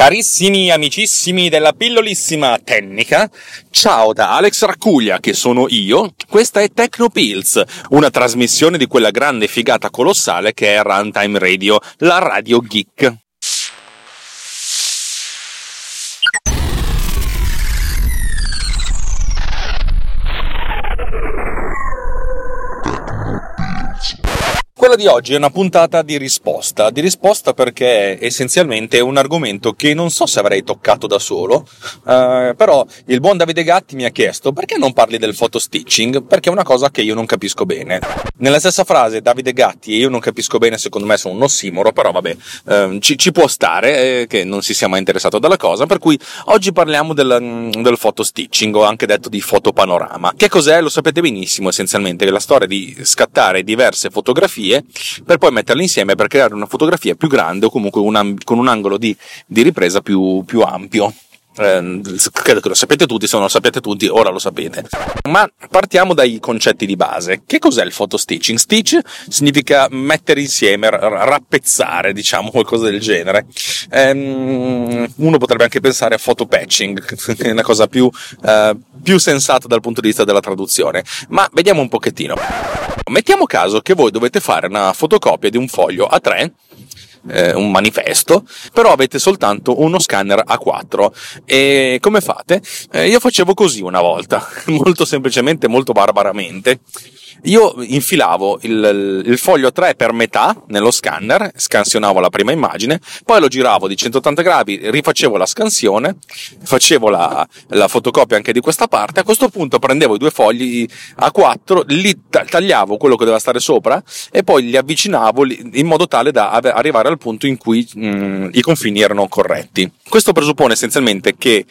Carissimi amicissimi della pillolissima tecnica, ciao da Alex Raccuglia, che sono io. Questa è Tecnopills, una trasmissione di quella grande figata colossale che è Runtime Radio, la radio geek. Quella di oggi è una puntata di risposta, di risposta perché essenzialmente è un argomento che non so se avrei toccato da solo, eh, però il buon Davide Gatti mi ha chiesto perché non parli del photostitching, perché è una cosa che io non capisco bene. Nella stessa frase Davide Gatti e io non capisco bene, secondo me sono un ossimoro, però vabbè, eh, ci, ci, può stare eh, che non si sia mai interessato dalla cosa, per cui oggi parliamo del, del photostitching, o anche detto di fotopanorama. Che cos'è? Lo sapete benissimo essenzialmente, è la storia di scattare diverse fotografie fotografie per poi metterle insieme per creare una fotografia più grande o comunque una, con un angolo di, di ripresa più, più ampio. Eh, credo che lo sapete tutti, se non lo sapete tutti, ora lo sapete. Ma partiamo dai concetti di base. Che cos'è il photo stitching? Stitch significa mettere insieme, rappezzare, diciamo, qualcosa del genere. Eh, uno potrebbe anche pensare a photo patching, che è una cosa più, eh, più sensata dal punto di vista della traduzione. Ma vediamo un pochettino. Mettiamo caso che voi dovete fare una fotocopia di un foglio A3 eh, un manifesto, però avete soltanto uno scanner A4. E come fate? Eh, io facevo così una volta, molto semplicemente, molto barbaramente. Io infilavo il, il, foglio 3 per metà nello scanner, scansionavo la prima immagine, poi lo giravo di 180 gradi, rifacevo la scansione, facevo la, la fotocopia anche di questa parte, a questo punto prendevo i due fogli A4, li tagliavo quello che doveva stare sopra e poi li avvicinavo in modo tale da arrivare al punto in cui mh, mm, i confini erano corretti. Questo presuppone essenzialmente che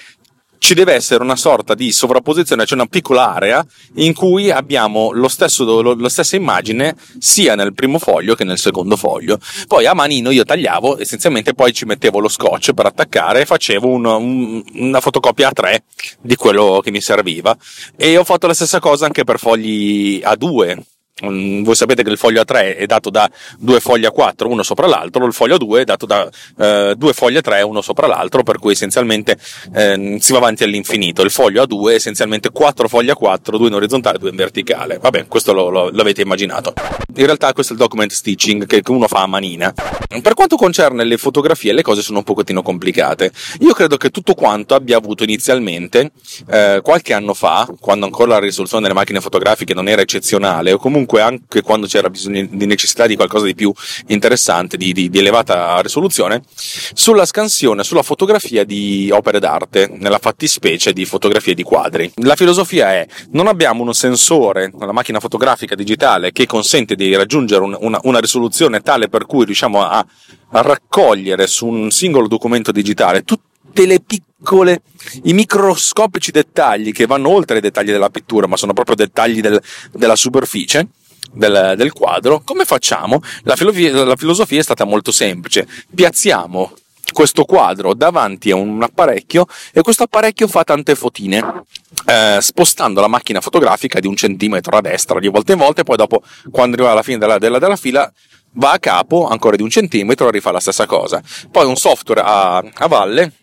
ci deve essere una sorta di sovrapposizione, cioè una piccola area in cui abbiamo lo stesso, lo, la stessa immagine sia nel primo foglio che nel secondo foglio. Poi a manino io tagliavo, essenzialmente poi ci mettevo lo scotch per attaccare e facevo un, un, una fotocopia A3 di quello che mi serviva. E ho fatto la stessa cosa anche per fogli A2 Mm, voi sapete che il foglio A3 è dato da due fogli A4 uno sopra l'altro, il foglio A2 è dato da eh, due fogli A3 uno sopra l'altro, per cui essenzialmente eh, si va avanti all'infinito. Il foglio A2 è essenzialmente quattro fogli A4, due in orizzontale e due in verticale. Vabbè, questo lo, lo, l'avete immaginato. In realtà questo è il document stitching che uno fa a manina. Per quanto concerne le fotografie, le cose sono un pochettino complicate. Io credo che tutto quanto abbia avuto inizialmente, eh, qualche anno fa, quando ancora la risoluzione delle macchine fotografiche non era eccezionale, o comunque comunque anche quando c'era bisogno di necessità di qualcosa di più interessante, di, di, di elevata risoluzione, sulla scansione, sulla fotografia di opere d'arte, nella fattispecie di fotografie di quadri. La filosofia è, non abbiamo un sensore, una macchina fotografica digitale che consente di raggiungere un, una, una risoluzione tale per cui riusciamo a, a raccogliere su un singolo documento digitale tutte le piccole, i microscopici dettagli che vanno oltre i dettagli della pittura, ma sono proprio dettagli del, della superficie, del, del quadro, come facciamo? La filosofia, la filosofia è stata molto semplice. Piazziamo questo quadro davanti a un apparecchio e questo apparecchio fa tante fotine, eh, spostando la macchina fotografica di un centimetro a destra di volta in volta e poi dopo, quando arriva alla fine della, della, della fila, va a capo ancora di un centimetro e rifà la stessa cosa. Poi un software a, a valle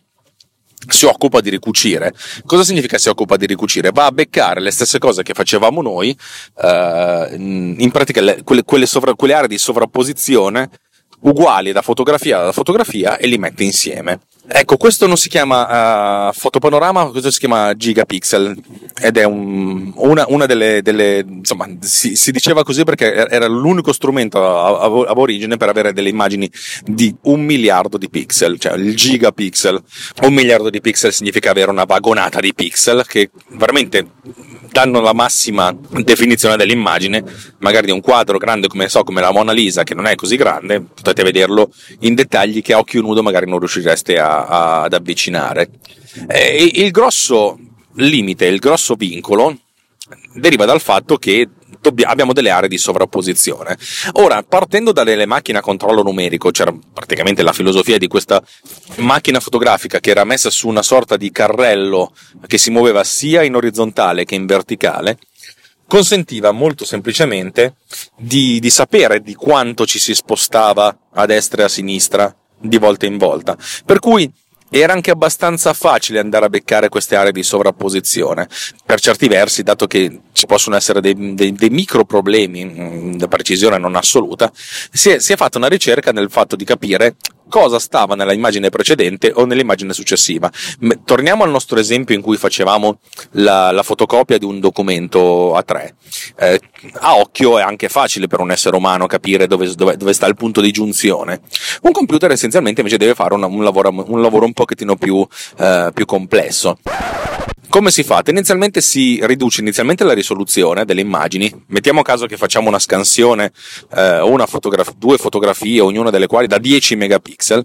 si occupa di ricucire. Cosa significa si occupa di ricucire? Va a beccare le stesse cose che facevamo noi, eh, in pratica le, quelle, quelle, sovra, quelle aree di sovrapposizione uguali da fotografia a fotografia e li mette insieme. Ecco, questo non si chiama uh, fotopanorama, questo si chiama gigapixel ed è un, una, una, delle, delle insomma, si, si, diceva così perché era l'unico strumento a, a, a, origine per avere delle immagini di un miliardo di pixel, cioè il gigapixel. Un miliardo di pixel significa avere una vagonata di pixel che veramente danno la massima definizione dell'immagine, magari di un quadro grande come so, come la Mona Lisa, che non è così grande, potete vederlo in dettagli che a occhio nudo magari non riuscireste a, a, ad avvicinare. E il grosso limite, il grosso vincolo deriva dal fatto che abbiamo delle aree di sovrapposizione. Ora, partendo dalle macchine a controllo numerico, c'era praticamente la filosofia di questa macchina fotografica che era messa su una sorta di carrello che si muoveva sia in orizzontale che in verticale, consentiva molto semplicemente di, di sapere di quanto ci si spostava a destra e a sinistra di volta in volta. Per cui era anche abbastanza facile andare a beccare queste aree di sovrapposizione. Per certi versi, dato che ci possono essere dei, dei, dei micro problemi, mm, di precisione non assoluta, si è, si è fatta una ricerca nel fatto di capire cosa stava nella immagine precedente o nell'immagine successiva. Torniamo al nostro esempio in cui facevamo la, la fotocopia di un documento a tre. Eh, a occhio è anche facile per un essere umano capire dove, dove, dove, sta il punto di giunzione. Un computer essenzialmente invece deve fare una, un, lavoro, un, lavoro, un pochettino più, eh, più complesso. Come si fa? Tendenzialmente si riduce inizialmente la risoluzione delle immagini. Mettiamo caso che facciamo una scansione eh, o una fotograf- due fotografie, ognuna delle quali da 10 megapixel,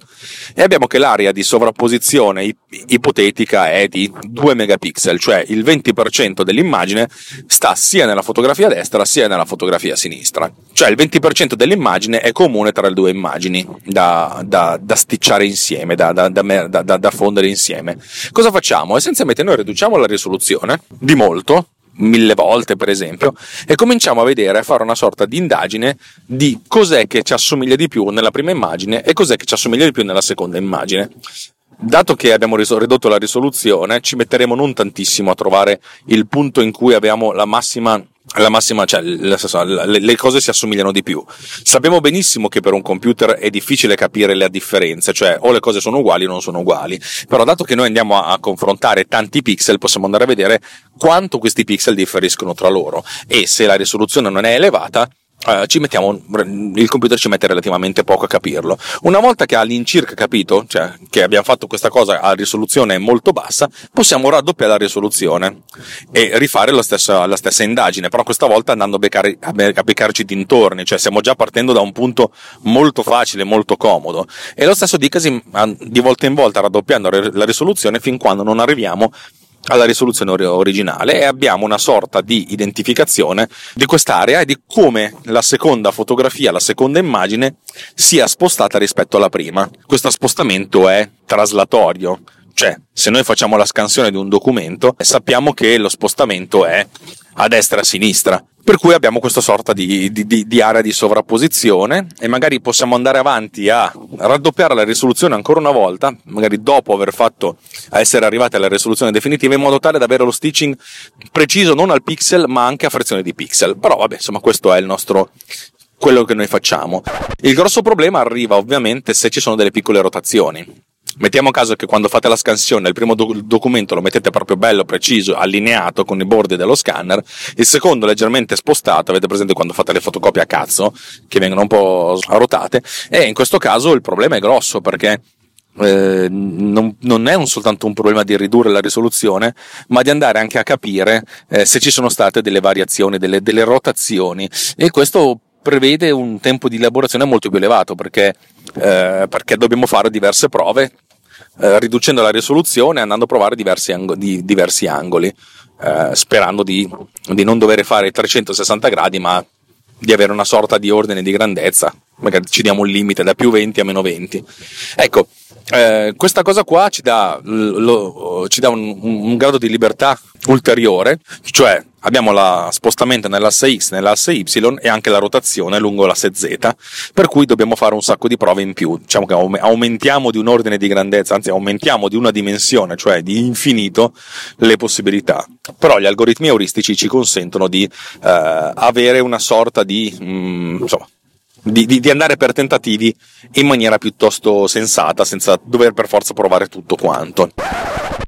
e abbiamo che l'area di sovrapposizione ip- ipotetica è di 2 megapixel, cioè il 20% dell'immagine sta sia nella fotografia destra sia nella fotografia sinistra. Cioè il 20% dell'immagine è comune tra le due immagini da, da, da sticciare insieme, da, da fondere insieme. Cosa facciamo? Essenzialmente noi riduciamo la risoluzione di molto, mille volte per esempio, e cominciamo a vedere, a fare una sorta di indagine di cos'è che ci assomiglia di più nella prima immagine e cos'è che ci assomiglia di più nella seconda immagine. Dato che abbiamo ridotto la risoluzione, ci metteremo non tantissimo a trovare il punto in cui abbiamo la massima la massima, cioè le, cose si assomigliano di più. Sappiamo benissimo che per un computer è difficile capire le differenze, cioè o le cose sono uguali o non sono uguali. Però dato che noi andiamo a, a confrontare tanti pixel, possiamo andare a vedere quanto questi pixel differiscono tra loro e se la risoluzione non è elevata, Uh, mettiamo, il computer ci mette relativamente poco a capirlo. Una volta che ha all'incirca capito, cioè che abbiamo fatto questa cosa a risoluzione molto bassa, possiamo raddoppiare la risoluzione e rifare la stessa, la stessa indagine, però questa volta andando a, beccare, a beccarci dintorni, cioè stiamo già partendo da un punto molto facile, molto comodo. E lo stesso dicasi di volta in volta raddoppiando la risoluzione fin quando non arriviamo alla risoluzione originale e abbiamo una sorta di identificazione di quest'area e di come la seconda fotografia, la seconda immagine sia spostata rispetto alla prima. Questo spostamento è traslatorio, cioè se noi facciamo la scansione di un documento sappiamo che lo spostamento è a destra e a sinistra. Per cui abbiamo questa sorta di, di, di, area di sovrapposizione e magari possiamo andare avanti a raddoppiare la risoluzione ancora una volta, magari dopo aver fatto essere arrivati alla risoluzione definitiva, in modo tale da avere lo stitching preciso non al pixel ma anche a frazione di pixel. Però vabbè, insomma, questo è il nostro quello che noi facciamo. Il grosso problema arriva ovviamente se ci sono delle piccole rotazioni. Mettiamo caso che quando fate la scansione il primo do- documento lo mettete proprio bello, preciso, allineato con i bordi dello scanner, il secondo leggermente spostato, avete presente quando fate le fotocopie a cazzo, che vengono un po' rotate, e in questo caso il problema è grosso perché eh, non, non, è un, soltanto un problema di ridurre la risoluzione, ma di andare anche a capire eh, se ci sono state delle variazioni, delle, delle rotazioni, e questo prevede un tempo di elaborazione molto più elevato perché, eh, perché dobbiamo fare diverse prove eh, riducendo la risoluzione e andando a provare diversi, ang- di, diversi angoli eh, sperando di, di, non dover fare 360 gradi ma di avere una sorta di ordine di grandezza. Magari ci diamo un limite da più 20 a meno 20 ecco eh, questa cosa qua ci dà, lo, ci dà un, un, grado di libertà ulteriore, cioè abbiamo lo spostamento nell'asse X, nell'asse Y e anche la rotazione lungo l'asse Z, per cui dobbiamo fare un sacco di prove in più. Diciamo che aumentiamo di un ordine di grandezza, anzi aumentiamo di una dimensione, cioè di infinito, le possibilità. Però gli algoritmi euristici ci consentono di eh, avere una sorta di, mh, mm, insomma, di, di, di, andare per tentativi in maniera piuttosto sensata, senza dover per forza provare tutto quanto.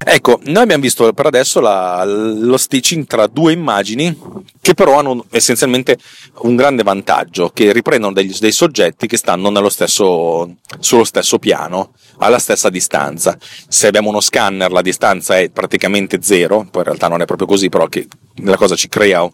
Ecco, noi abbiamo visto per adesso la, lo stitching tra due immagini che però hanno essenzialmente un grande vantaggio, che riprendono degli, dei soggetti che stanno stesso, sullo stesso piano, alla stessa distanza. Se abbiamo uno scanner la distanza è praticamente zero, poi in realtà non è proprio così, però che la cosa ci crea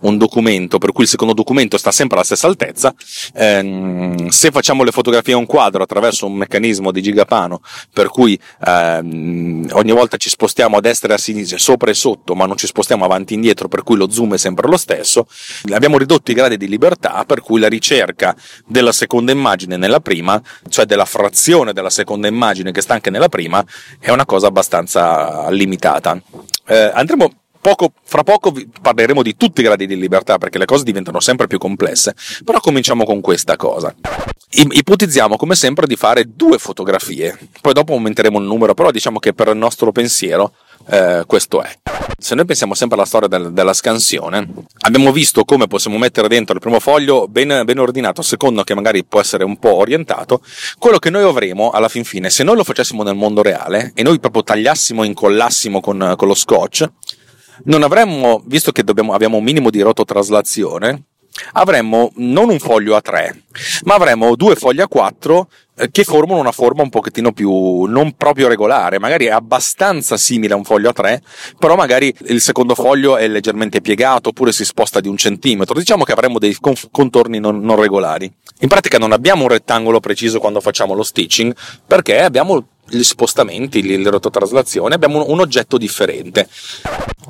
un documento per cui il secondo documento sta sempre alla stessa altezza. Ehm, se facciamo le fotografie a un quadro attraverso un meccanismo di gigapano, per cui ehm, ogni volta ci spostiamo a destra e a sinistra, sopra e sotto, ma non ci spostiamo avanti e indietro, per cui lo zoom è sempre lo stesso, abbiamo ridotto i gradi di libertà, per cui la ricerca della seconda immagine nella prima, cioè della frazione della seconda immagine che sta anche nella prima, è una cosa abbastanza limitata. Eh, andremo Poco, fra poco parleremo di tutti i gradi di libertà perché le cose diventano sempre più complesse, però cominciamo con questa cosa. ipotizziamo come sempre di fare due fotografie, poi dopo aumenteremo il numero, però diciamo che per il nostro pensiero eh, questo è. Se noi pensiamo sempre alla storia del, della scansione, abbiamo visto come possiamo mettere dentro il primo foglio ben, ben, ordinato, il secondo che magari può essere un po' orientato, quello che noi avremo alla fin fine, se noi lo facessimo nel mondo reale e noi proprio tagliassimo e incollassimo con, con lo scotch, non avremmo, visto che dobbiamo, abbiamo un minimo di rototraslazione, avremmo non un foglio a 3, ma avremmo due fogli a 4 eh, che formano una forma un pochettino più non proprio regolare, magari è abbastanza simile a un foglio a 3, però magari il secondo foglio è leggermente piegato oppure si sposta di un centimetro. Diciamo che avremmo dei contorni non, non regolari. In pratica non abbiamo un rettangolo preciso quando facciamo lo stitching perché abbiamo gli spostamenti, la rototraslazione, abbiamo un oggetto differente.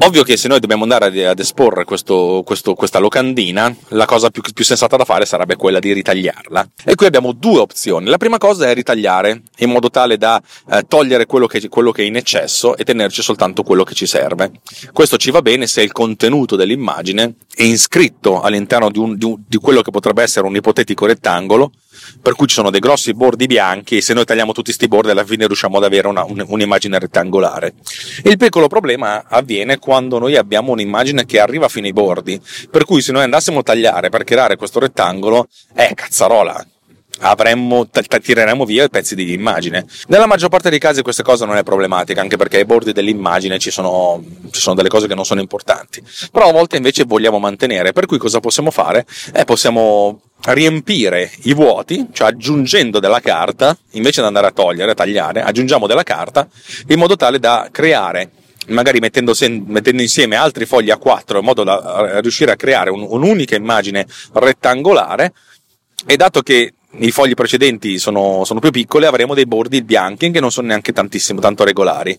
Ovvio che se noi dobbiamo andare ad esporre questo, questo, questa locandina, la cosa più, più, sensata da fare sarebbe quella di ritagliarla. E qui abbiamo due opzioni. La prima cosa è ritagliare in modo tale da eh, togliere quello che, quello che, è in eccesso e tenerci soltanto quello che ci serve. Questo ci va bene se il contenuto dell'immagine è iscritto all'interno di, un, di, un, di quello che potrebbe essere un ipotetico rettangolo per cui ci sono dei grossi bordi bianchi e se noi tagliamo tutti questi bordi alla fine riusciamo ad avere una, un, un'immagine rettangolare. Il piccolo problema avviene quando noi abbiamo un'immagine che arriva fino ai bordi, per cui se noi andassimo a tagliare per creare questo rettangolo, eh, cazzarola, avremmo, t- tireremo via i pezzi di immagine. Nella maggior parte dei casi questa cosa non è problematica, anche perché ai bordi dell'immagine ci sono, ci sono delle cose che non sono importanti. Però a volte invece vogliamo mantenere, per cui cosa possiamo fare? Eh, possiamo riempire i vuoti, cioè aggiungendo della carta, invece di andare a togliere, a tagliare, aggiungiamo della carta in modo tale da creare magari mettendo, mettendo, insieme altri fogli a 4 in modo da riuscire a creare un- un'unica immagine rettangolare e dato che i fogli precedenti sono, sono, più piccoli avremo dei bordi bianchi che non sono neanche tantissimo tanto regolari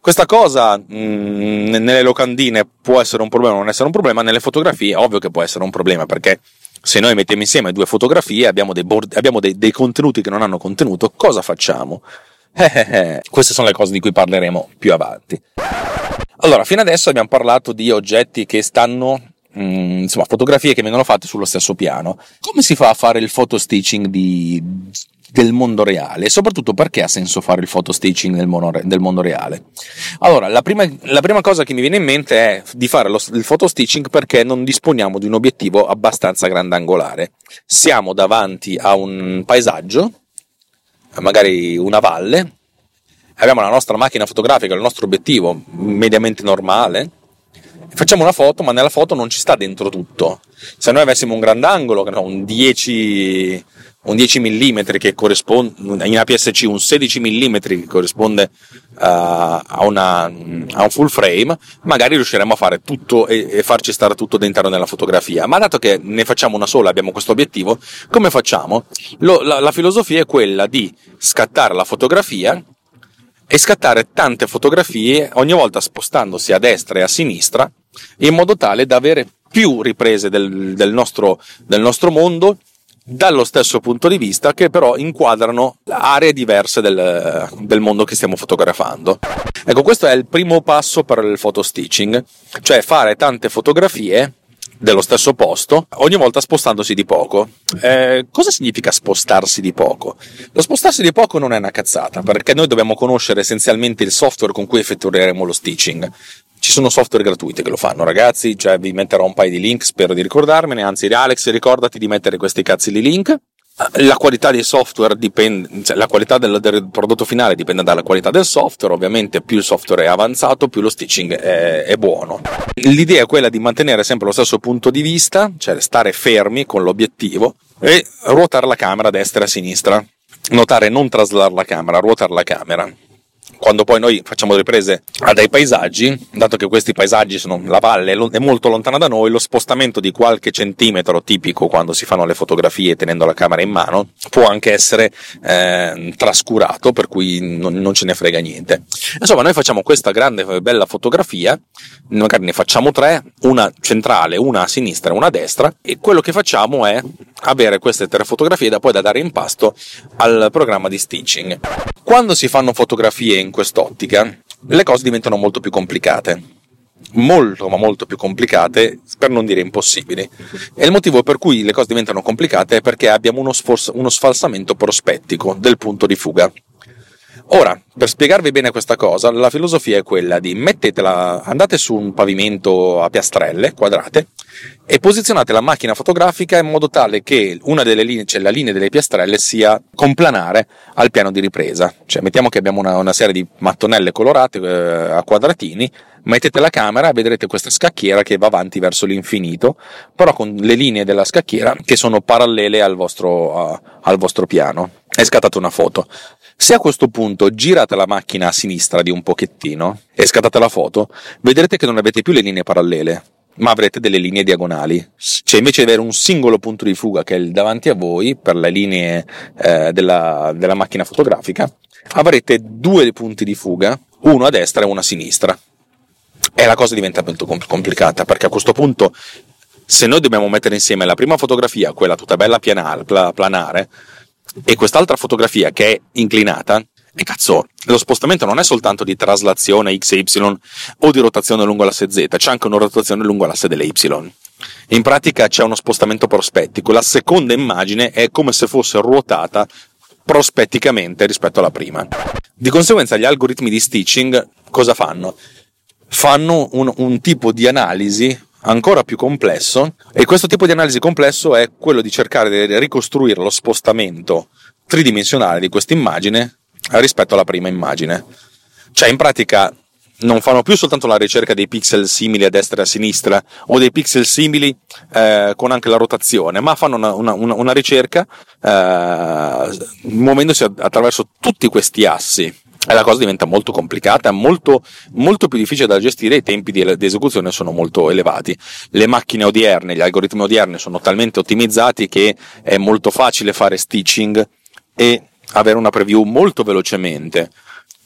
questa cosa mh, mm, nelle locandine può essere un problema o non essere un problema nelle fotografie ovvio che può essere un problema perché se noi mettiamo insieme due fotografie abbiamo dei, bordi, abbiamo dei, dei contenuti che non hanno contenuto cosa facciamo? Eh, eh, eh. Queste sono le cose di cui parleremo più avanti. Allora, fino adesso abbiamo parlato di oggetti che stanno Mm, insomma, fotografie che vengono fatte sullo stesso piano. Come si fa a fare il photo stitching di, del mondo reale? E soprattutto perché ha senso fare il photo stitching del, mono, del mondo reale? Allora, la prima, la prima, cosa che mi viene in mente è di fare lo, il photo stitching perché non disponiamo di un obiettivo abbastanza grandangolare. Siamo davanti a un paesaggio, magari una valle, abbiamo la nostra macchina fotografica, il nostro obiettivo mediamente normale, facciamo una foto, ma nella foto non ci sta dentro tutto. Se noi avessimo un grandangolo, un 10, un 10 mm che corrisponde, in APS-C un 16 mm che corrisponde uh, a, una, a, un full frame, magari riusciremo a fare tutto e, e, farci stare tutto dentro nella fotografia. Ma dato che ne facciamo una sola, abbiamo questo obiettivo, come facciamo? Lo, la, la filosofia è quella di scattare la fotografia e scattare tante fotografie ogni volta spostandosi a destra e a sinistra in modo tale da avere più riprese del, del, nostro, del nostro mondo dallo stesso punto di vista che però inquadrano aree diverse del, del, mondo che stiamo fotografando. Ecco, questo è il primo passo per il photo stitching, cioè fare tante fotografie dello stesso posto, ogni volta spostandosi di poco. Eh, cosa significa spostarsi di poco? Lo spostarsi di poco non è una cazzata, perché noi dobbiamo conoscere essenzialmente il software con cui effettueremo lo stitching. Ci sono software gratuiti che lo fanno, ragazzi, cioè vi metterò un paio di link, spero di ricordarmene, anzi Alex ricordati di mettere questi cazzi di link. La qualità dei software dipende, cioè la qualità del, del, prodotto finale dipende dalla qualità del software, ovviamente più il software è avanzato, più lo stitching è, è, buono. L'idea è quella di mantenere sempre lo stesso punto di vista, cioè stare fermi con l'obiettivo e ruotare la camera a destra e a sinistra. Notare non traslare la camera, ruotare la camera quando poi noi facciamo riprese a dei paesaggi, dato che questi paesaggi sono la valle è molto lontana da noi, lo spostamento di qualche centimetro tipico quando si fanno le fotografie tenendo la camera in mano può anche essere eh, trascurato, per cui non, non, ce ne frega niente. Insomma, noi facciamo questa grande bella fotografia, magari ne facciamo tre, una centrale, una a sinistra e una a destra, e quello che facciamo è avere queste tre fotografie da poi da dare in pasto al programma di stitching. Quando si fanno fotografie in quest'ottica, le cose diventano molto più complicate. molto ma molto più complicate, per non dire impossibili. E il motivo per cui le cose diventano complicate è perché abbiamo uno, sfors- uno sfalsamento prospettico del punto di fuga. Ora, per spiegarvi bene questa cosa, la filosofia è quella di mettetela, andate su un pavimento a piastrelle quadrate e posizionate la macchina fotografica in modo tale che una delle linee, cioè la linea delle piastrelle, sia complanare al piano di ripresa. Cioè, mettiamo che abbiamo una, una serie di mattonelle colorate eh, a quadratini, mettete la camera e vedrete questa scacchiera che va avanti verso l'infinito, però con le linee della scacchiera che sono parallele al vostro, uh, al vostro piano. E scattate una foto. Se a questo punto girate la macchina a sinistra di un pochettino e scattate la foto, vedrete che non avete più le linee parallele, ma avrete delle linee diagonali. Cioè, invece di avere un singolo punto di fuga che è davanti a voi per le linee eh, della, della macchina fotografica, avrete due punti di fuga, uno a destra e uno a sinistra. E la cosa diventa molto complicata perché a questo punto, se noi dobbiamo mettere insieme la prima fotografia, quella tutta bella pianale, planare, e quest'altra fotografia che è inclinata, e cazzo, lo spostamento non è soltanto di traslazione x e y o di rotazione lungo l'asse z, c'è anche una rotazione lungo l'asse delle y. In pratica c'è uno spostamento prospettico, la seconda immagine è come se fosse ruotata prospetticamente rispetto alla prima. Di conseguenza gli algoritmi di stitching cosa fanno? Fanno un, un tipo di analisi ancora più complesso e questo tipo di analisi complesso è quello di cercare di ricostruire lo spostamento tridimensionale di questa immagine rispetto alla prima immagine. Cioè in pratica non fanno più soltanto la ricerca dei pixel simili a destra e a sinistra o dei pixel simili eh, con anche la rotazione, ma fanno una, una, una ricerca eh, muovendosi attraverso tutti questi assi e la cosa diventa molto complicata, molto, molto più difficile da gestire, i tempi di, di, esecuzione sono molto elevati. Le macchine odierne, gli algoritmi odierni sono talmente ottimizzati che è molto facile fare stitching e avere una preview molto velocemente.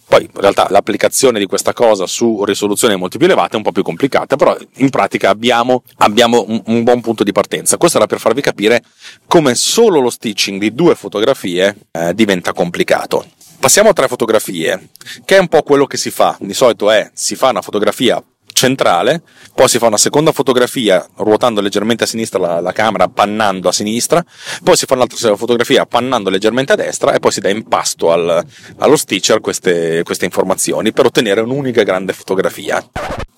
Poi in realtà l'applicazione di questa cosa su risoluzioni molto più elevate è un po' più complicata, però in pratica abbiamo, abbiamo un, un, buon punto di partenza. Questo era per farvi capire come solo lo stitching di due fotografie eh, diventa complicato. Passiamo a tre fotografie, che è un po' quello che si fa. Di solito è si fa una fotografia centrale, poi si fa una seconda fotografia ruotando leggermente a sinistra la, la, camera, pannando a sinistra, poi si fa un'altra fotografia pannando leggermente a destra e poi si dà in pasto al, allo stitcher queste, queste informazioni per ottenere un'unica grande fotografia.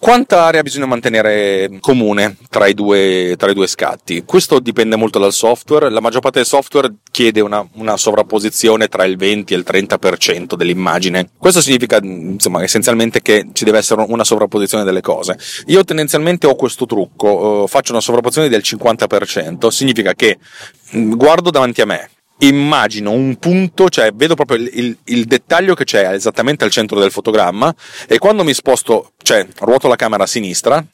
Quanta area bisogna mantenere comune tra i, due, tra i, due, scatti? Questo dipende molto dal software. La maggior parte del software chiede una, una sovrapposizione tra il 20 e il 30% dell'immagine. Questo significa insomma, essenzialmente che ci deve essere una sovrapposizione delle cose. Io tendenzialmente ho questo trucco, eh, faccio una sovrapposizione del 50%, significa che guardo davanti a me, immagino un punto, cioè vedo proprio il, il, il, dettaglio che c'è esattamente al centro del fotogramma e quando mi sposto, cioè ruoto la camera a sinistra,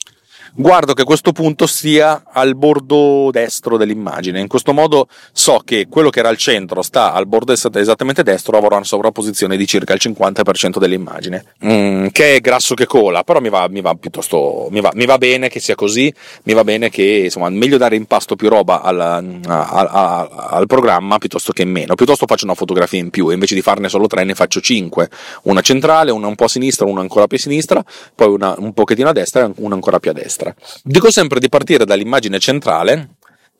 guardo che questo punto sia al bordo destro dell'immagine. In questo modo so che quello che era al centro sta al bordo esattamente destro, avrò una sovrapposizione di circa il 50% dell'immagine. Mm, che è grasso che cola, però mi va, mi va piuttosto, mi va, mi va, bene che sia così, mi va bene che, insomma, meglio dare in pasto più roba al, a, a, al programma piuttosto che meno. Piuttosto faccio una fotografia in più, invece di farne solo tre ne faccio cinque. Una centrale, una un po' a sinistra, una ancora più a sinistra, poi una un pochettino a destra e una ancora più a destra destra. Dico sempre di partire dall'immagine centrale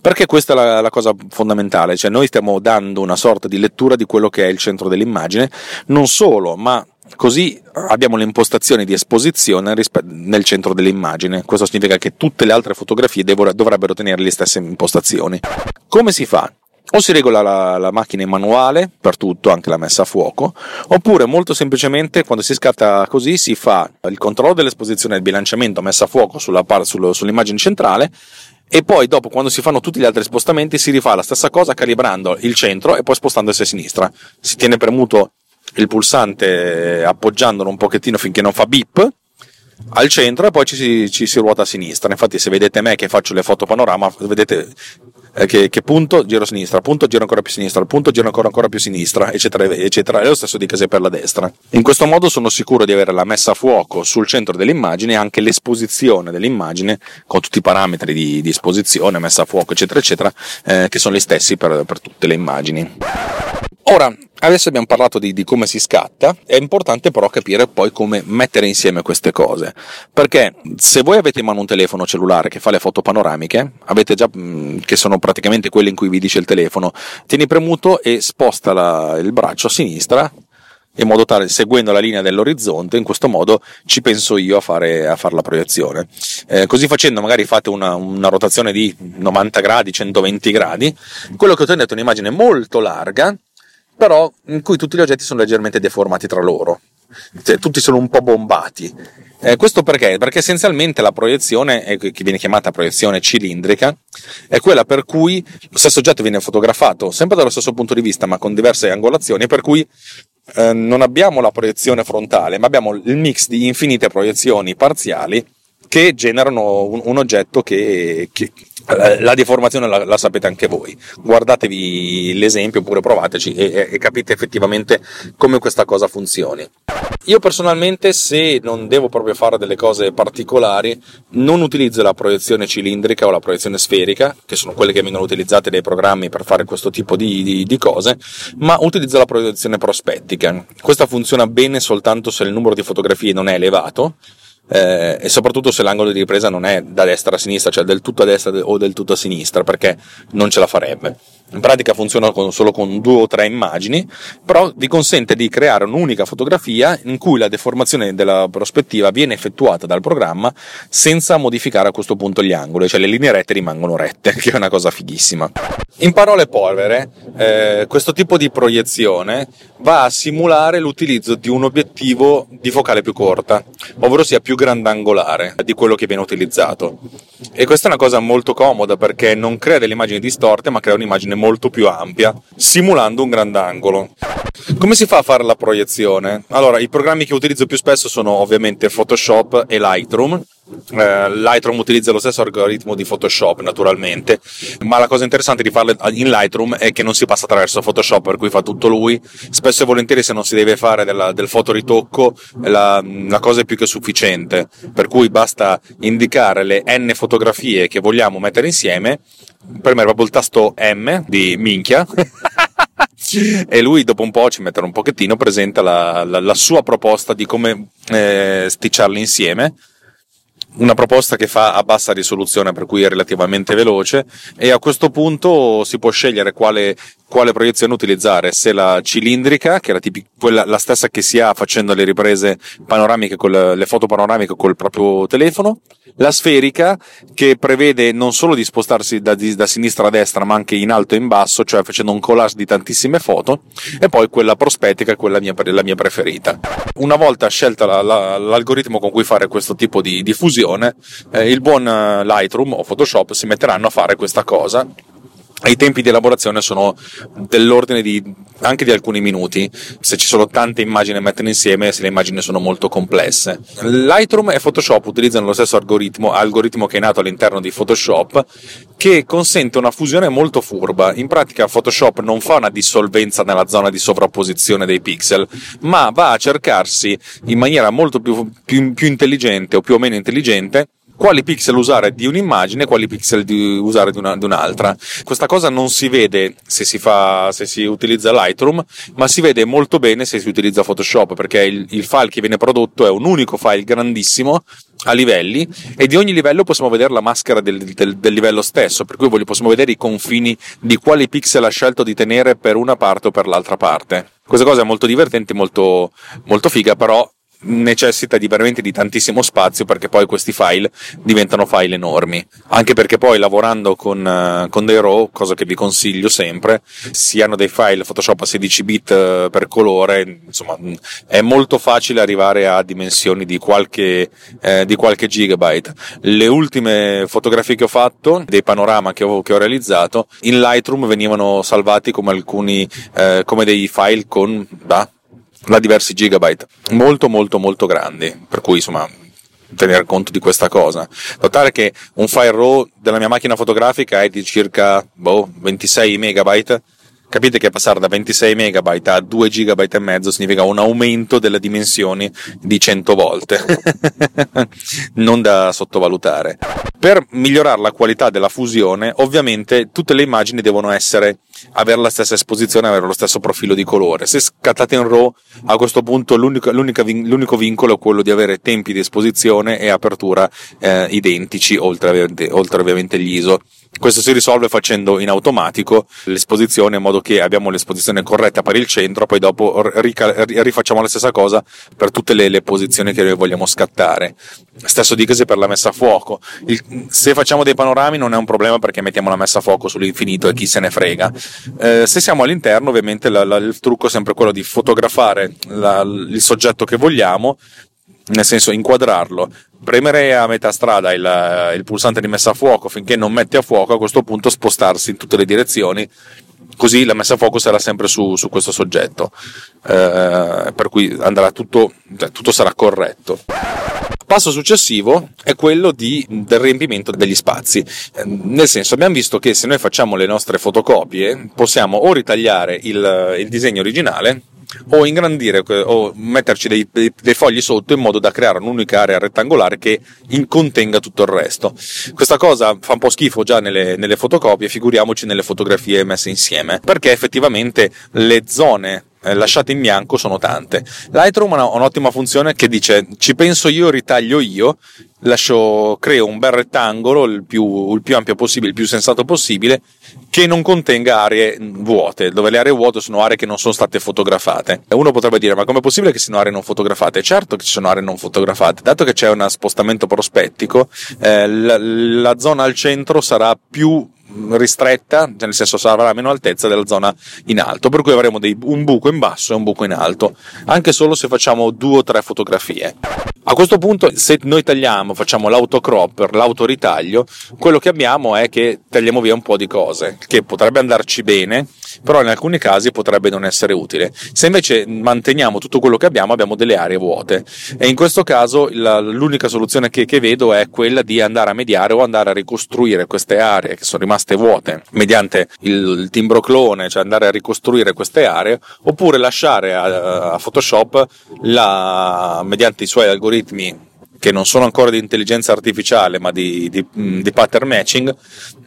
perché questa è la, la, cosa fondamentale, cioè noi stiamo dando una sorta di lettura di quello che è il centro dell'immagine, non solo, ma così abbiamo le impostazioni di esposizione nel centro dell'immagine. Questo significa che tutte le altre fotografie dovrebbero tenere le stesse impostazioni. Come si fa? O si regola la, la, macchina in manuale per tutto, anche la messa a fuoco, oppure molto semplicemente quando si scatta così si fa il controllo dell'esposizione del bilanciamento messa a fuoco sulla, sullo, sull'immagine centrale e poi dopo quando si fanno tutti gli altri spostamenti si rifà la stessa cosa calibrando il centro e poi spostandosi a sinistra. Si tiene premuto il pulsante appoggiandolo un pochettino finché non fa beep al centro e poi ci ci si, ruota a sinistra. Infatti, se vedete me che faccio le foto panorama, vedete eh, che, che, punto giro a sinistra, punto giro ancora più a sinistra, punto giro ancora, ancora più a sinistra, eccetera, eccetera. È lo stesso dicasi per la destra. In questo modo sono sicuro di avere la messa a fuoco sul centro dell'immagine e anche l'esposizione dell'immagine con tutti i parametri di, di esposizione, messa a fuoco, eccetera, eccetera, eh, che sono gli stessi per, per tutte le immagini. Ora, adesso abbiamo parlato di, di, come si scatta, è importante però capire poi come mettere insieme queste cose, perché se voi avete in mano un telefono cellulare che fa le foto panoramiche, avete già, mm, che sono praticamente quelle in cui vi dice il telefono, tieni premuto e sposta la, il braccio a sinistra in modo tale, seguendo la linea dell'orizzonte, in questo modo ci penso io a fare, a fare la proiezione. Eh, così facendo, magari fate una, una, rotazione di 90 gradi, 120 gradi, quello che ottenete è un'immagine molto larga, però in cui tutti gli oggetti sono leggermente deformati tra loro. Cioè, tutti sono un po' bombati. Eh, questo perché? Perché essenzialmente la proiezione, che viene chiamata proiezione cilindrica, è quella per cui lo stesso oggetto viene fotografato sempre dallo stesso punto di vista, ma con diverse angolazioni, per cui eh, non abbiamo la proiezione frontale, ma abbiamo il mix di infinite proiezioni parziali che generano un, un oggetto che, che, eh, la deformazione la, la, sapete anche voi. Guardatevi l'esempio oppure provateci e, e, capite effettivamente come questa cosa funzioni. Io personalmente, se non devo proprio fare delle cose particolari, non utilizzo la proiezione cilindrica o la proiezione sferica, che sono quelle che vengono utilizzate dai programmi per fare questo tipo di, di, di cose, ma utilizzo la proiezione prospettica. Questa funziona bene soltanto se il numero di fotografie non è elevato eh, e soprattutto se l'angolo di ripresa non è da destra a sinistra, cioè del tutto a destra o del tutto a sinistra, perché non ce la farebbe. In pratica funziona con, solo con due o tre immagini, però vi consente di creare un'unica fotografia in cui la deformazione della prospettiva viene effettuata dal programma senza modificare a questo punto gli angoli, cioè le linee rette rimangono rette, che è una cosa fighissima. In parole povere, eh, questo tipo di proiezione va a simulare l'utilizzo di un obiettivo di focale più corta, ovvero sia più grandangolare di quello che viene utilizzato. E questa è una cosa molto comoda perché non crea delle immagini distorte, ma crea un'immagine molto più ampia, simulando un grandangolo. Come si fa a fare la proiezione? Allora, i programmi che utilizzo più spesso sono ovviamente Photoshop e Lightroom. Eh, Lightroom utilizza lo stesso algoritmo di Photoshop naturalmente, ma la cosa interessante di farlo in Lightroom è che non si passa attraverso Photoshop, per cui fa tutto lui. Spesso e volentieri, se non si deve fare della, del fotoritocco, la, la cosa è più che sufficiente. Per cui basta indicare le n fotografie che vogliamo mettere insieme, premere proprio il tasto M di minchia. e lui dopo un po' ci metterà un pochettino presenta la, la, la sua proposta di come eh, sticciarli insieme una proposta che fa a bassa risoluzione, per cui è relativamente veloce, e a questo punto si può scegliere quale, quale proiezione utilizzare, se la cilindrica, che è la, tipica, quella, la stessa che si ha facendo le riprese panoramiche, con le, foto panoramiche col proprio telefono, la sferica, che prevede non solo di spostarsi da, da sinistra a destra, ma anche in alto e in basso, cioè facendo un collage di tantissime foto, e poi quella prospettica, quella mia, la mia preferita. Una volta scelta la, la, l'algoritmo con cui fare questo tipo di, di fusione, eh, il buon eh, Lightroom o Photoshop si metteranno a fare questa cosa i tempi di elaborazione sono dell'ordine di anche di alcuni minuti, se ci sono tante immagini da mettere insieme, se le immagini sono molto complesse. Lightroom e Photoshop utilizzano lo stesso algoritmo, algoritmo che è nato all'interno di Photoshop, che consente una fusione molto furba. In pratica Photoshop non fa una dissolvenza nella zona di sovrapposizione dei pixel, ma va a cercarsi in maniera molto più, più, più intelligente o più o meno intelligente quali pixel usare di un'immagine e quali pixel usare di, una, di, un'altra. Questa cosa non si vede se si, fa, se si utilizza Lightroom, ma si vede molto bene se si utilizza Photoshop, perché il, il file che viene prodotto è un unico file grandissimo a livelli e di ogni livello possiamo vedere la maschera del, del, del livello stesso, per cui possiamo vedere i confini di quali pixel ha scelto di tenere per una parte o per l'altra parte. Questa cosa è molto divertente, molto, molto figa, però necessita di veramente di tantissimo spazio perché poi questi file diventano file enormi. Anche perché poi lavorando con, uh, con dei RAW cosa che vi consiglio sempre si hanno dei file Photoshop a 16 bit uh, per colore insomma è molto facile arrivare a dimensioni di qualche, eh, di qualche gigabyte. Le ultime fotografie che ho fatto dei panorama che ho, che ho realizzato in Lightroom venivano salvati come alcuni eh, come dei file con bah, da diversi gigabyte, molto molto molto grandi, per cui insomma tenere conto di questa cosa. Notare che un file RAW della mia macchina fotografica è di circa boh, 26 megabyte, Capite che passare da 26 MB a 2 GB e mezzo significa un aumento delle dimensioni di 100 volte. non da sottovalutare. Per migliorare la qualità della fusione, ovviamente tutte le immagini devono essere avere la stessa esposizione, avere lo stesso profilo di colore. Se scattate in RAW, a questo punto l'unico, l'unico vincolo è quello di avere tempi di esposizione e apertura eh, identici, oltre, oltre ovviamente gli ISO. Questo si risolve facendo in automatico l'esposizione in modo che abbiamo l'esposizione corretta per il centro, poi dopo rifacciamo la stessa cosa per tutte le, le posizioni che noi vogliamo scattare. Stesso dicasi per la messa a fuoco. Il, se facciamo dei panorami non è un problema perché mettiamo la messa a fuoco sull'infinito e chi se ne frega. Eh, se siamo all'interno, ovviamente la, la, il trucco è sempre quello di fotografare la, il soggetto che vogliamo, nel senso inquadrarlo, premere a metà strada il, il, pulsante di messa a fuoco finché non mette a fuoco, a questo punto spostarsi in tutte le direzioni, così la messa a fuoco sarà sempre su, su questo soggetto, eh, per cui andrà tutto, cioè, tutto sarà corretto. Passo successivo è quello di, del riempimento degli spazi, eh, nel senso abbiamo visto che se noi facciamo le nostre fotocopie possiamo o ritagliare il, il disegno originale o ingrandire o metterci dei, dei, dei, fogli sotto in modo da creare un'unica area rettangolare che contenga tutto il resto. Questa cosa fa un po' schifo già nelle, nelle fotocopie, figuriamoci nelle fotografie messe insieme, perché effettivamente le zone eh, lasciate in bianco sono tante. Lightroom ha un'ottima funzione che dice ci penso io, ritaglio io, lascio, creo un bel rettangolo il più, il più ampio possibile, il più sensato possibile, che non contenga aree vuote, dove le aree vuote sono aree che non sono state fotografate. Uno potrebbe dire, ma com'è possibile che siano aree non fotografate? Certo che ci sono aree non fotografate, dato che c'è uno spostamento prospettico, eh, la, la zona al centro sarà più ristretta, cioè nel senso sarà meno altezza della zona in alto, per cui avremo dei, un buco in basso e un buco in alto, anche solo se facciamo due o tre fotografie. A questo punto, se noi tagliamo, facciamo l'autocropper, l'autoritaglio, quello che abbiamo è che tagliamo via un po' di cose, che potrebbe andarci bene, però in alcuni casi potrebbe non essere utile. Se invece manteniamo tutto quello che abbiamo, abbiamo delle aree vuote. E in questo caso la, l'unica soluzione che, che vedo è quella di andare a mediare o andare a ricostruire queste aree che sono rimaste vuote mediante il, timbro clone, cioè andare a ricostruire queste aree, oppure lasciare a, a Photoshop la, mediante i suoi algoritmi che non sono ancora di intelligenza artificiale ma di, di, di pattern matching,